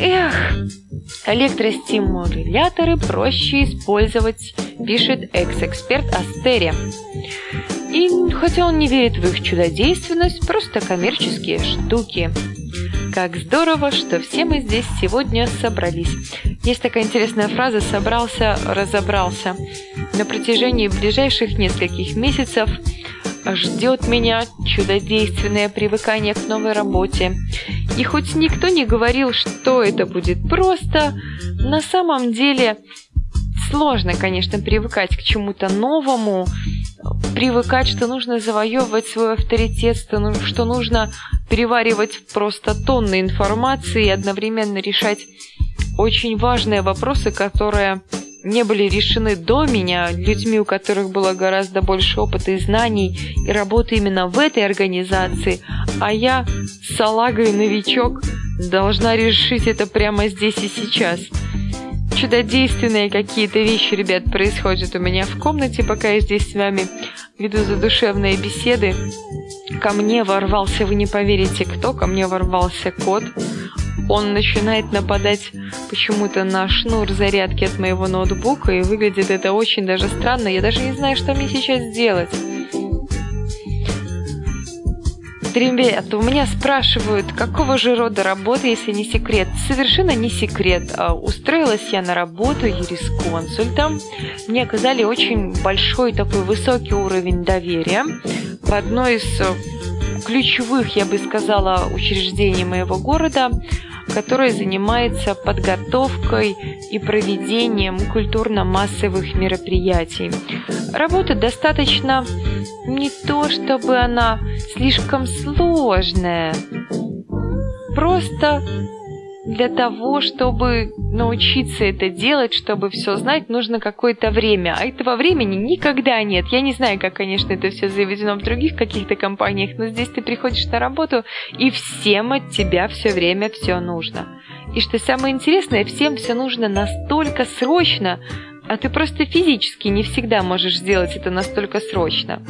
Speaker 1: Эх, электростимуляторы проще использовать, пишет экс-эксперт Астерия. И хотя он не верит в их чудодейственность, просто коммерческие штуки. Как здорово, что все мы здесь сегодня собрались. Есть такая интересная фраза «собрался, разобрался». На протяжении ближайших нескольких месяцев ждет меня чудодейственное привыкание к новой работе. И хоть никто не говорил, что это будет просто, на самом деле сложно, конечно, привыкать к чему-то новому, привыкать, что нужно завоевывать свой авторитет, что ну- что нужно переваривать просто тонны информации и одновременно решать очень важные вопросы, которые не были решены до меня людьми, у которых было гораздо больше опыта и знаний и работы именно в этой организации, а я, салага и новичок, должна решить это прямо здесь и сейчас. Чудодейственные какие-то вещи, ребят, происходят у меня в комнате, пока я здесь с вами веду задушевные беседы. Ко мне ворвался, вы не поверите, кто, ко мне ворвался кот. Он начинает нападать почему-то на шнур зарядки от моего ноутбука, и выглядит это очень даже странно. Я даже не знаю, что мне сейчас сделать. Ребят, у меня спрашивают, какого же рода работа, если не секрет. Совершенно не секрет. А, Устроилась я на работу юрисконсультом. Мне оказали очень большой такой высокий уровень доверия в одной из э, ключевых, я бы сказала, учреждений моего города, которое занимается подготовкой и проведением культурно-массовых мероприятий. Работа достаточно не то, чтобы она слишком сложная, просто для того, чтобы научиться это делать, чтобы все знать, нужно какое-то время. А этого времени никогда нет. Я не знаю, как, конечно, это все заведено в других каких-то компаниях, но здесь ты приходишь на работу, и всем от тебя все время все нужно. И что самое интересное, всем все нужно настолько срочно, а ты просто физически не всегда можешь сделать это настолько срочно.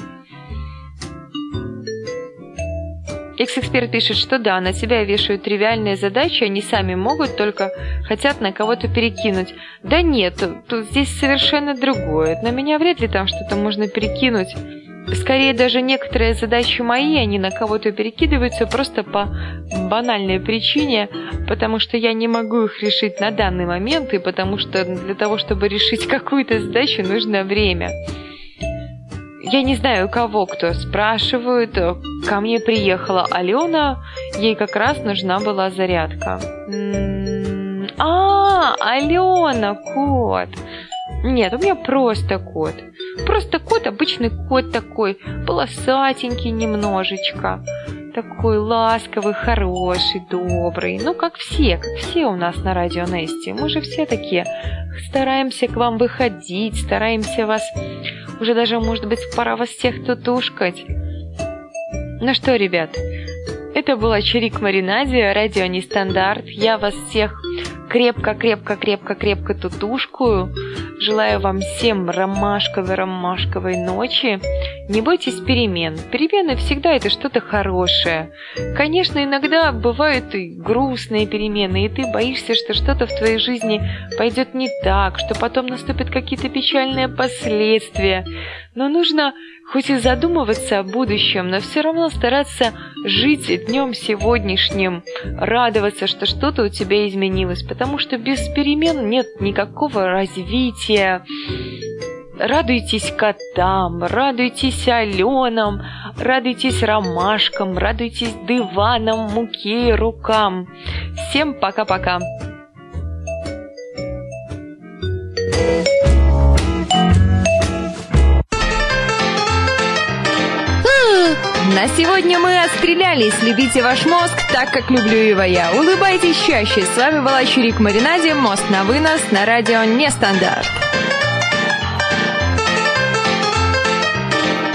Speaker 1: X-эксперт пишет, что да, на себя вешают тривиальные задачи, они сами могут, только хотят на кого-то перекинуть. Да нет, тут здесь совершенно другое. На меня вряд ли там что-то можно перекинуть. Скорее даже некоторые задачи мои, они на кого-то перекидываются просто по банальной причине, потому что я не могу их решить на данный момент, и потому что для того, чтобы решить какую-то задачу, нужно время. Я не знаю, кого кто спрашивают. Ко мне приехала Алена, ей как раз нужна была зарядка. М-м-м. А, Алена, кот. Нет, у меня просто кот. Просто кот, обычный кот такой, полосатенький немножечко. Такой ласковый, хороший, добрый. Ну, как все, как все у нас на радио Нести. Мы же все такие. Стараемся к вам выходить, стараемся вас уже даже, может быть, пора вас всех тутушкать. Ну что, ребят, это была Чирик Маринаде, радио Нестандарт. Я вас всех крепко-крепко-крепко-крепко тутушкую. Желаю вам всем ромашковой-ромашковой ночи. Не бойтесь перемен. Перемены всегда это что-то хорошее. Конечно, иногда бывают и грустные перемены, и ты боишься, что что-то в твоей жизни пойдет не так, что потом наступят какие-то печальные последствия. Но нужно хоть и задумываться о будущем, но все равно стараться жить днем сегодняшним, радоваться, что что-то у тебя изменилось, потому что без перемен нет никакого развития. Радуйтесь котам, радуйтесь Аленам, радуйтесь ромашкам, радуйтесь диванам, муке и рукам. Всем пока-пока.
Speaker 6: На сегодня мы отстрелялись. Любите ваш мозг так, как люблю его я. Улыбайтесь чаще. С вами была Чурик Маринаде. Мост на вынос на радио Нестандарт.